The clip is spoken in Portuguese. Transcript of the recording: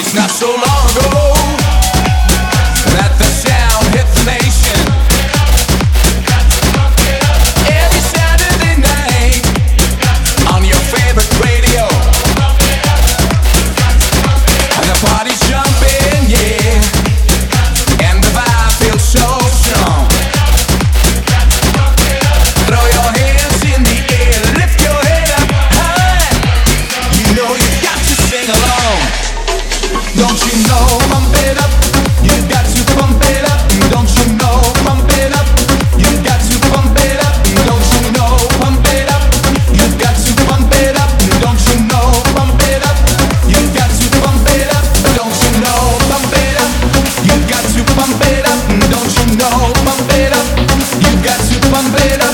It's not so long lugar de bandeira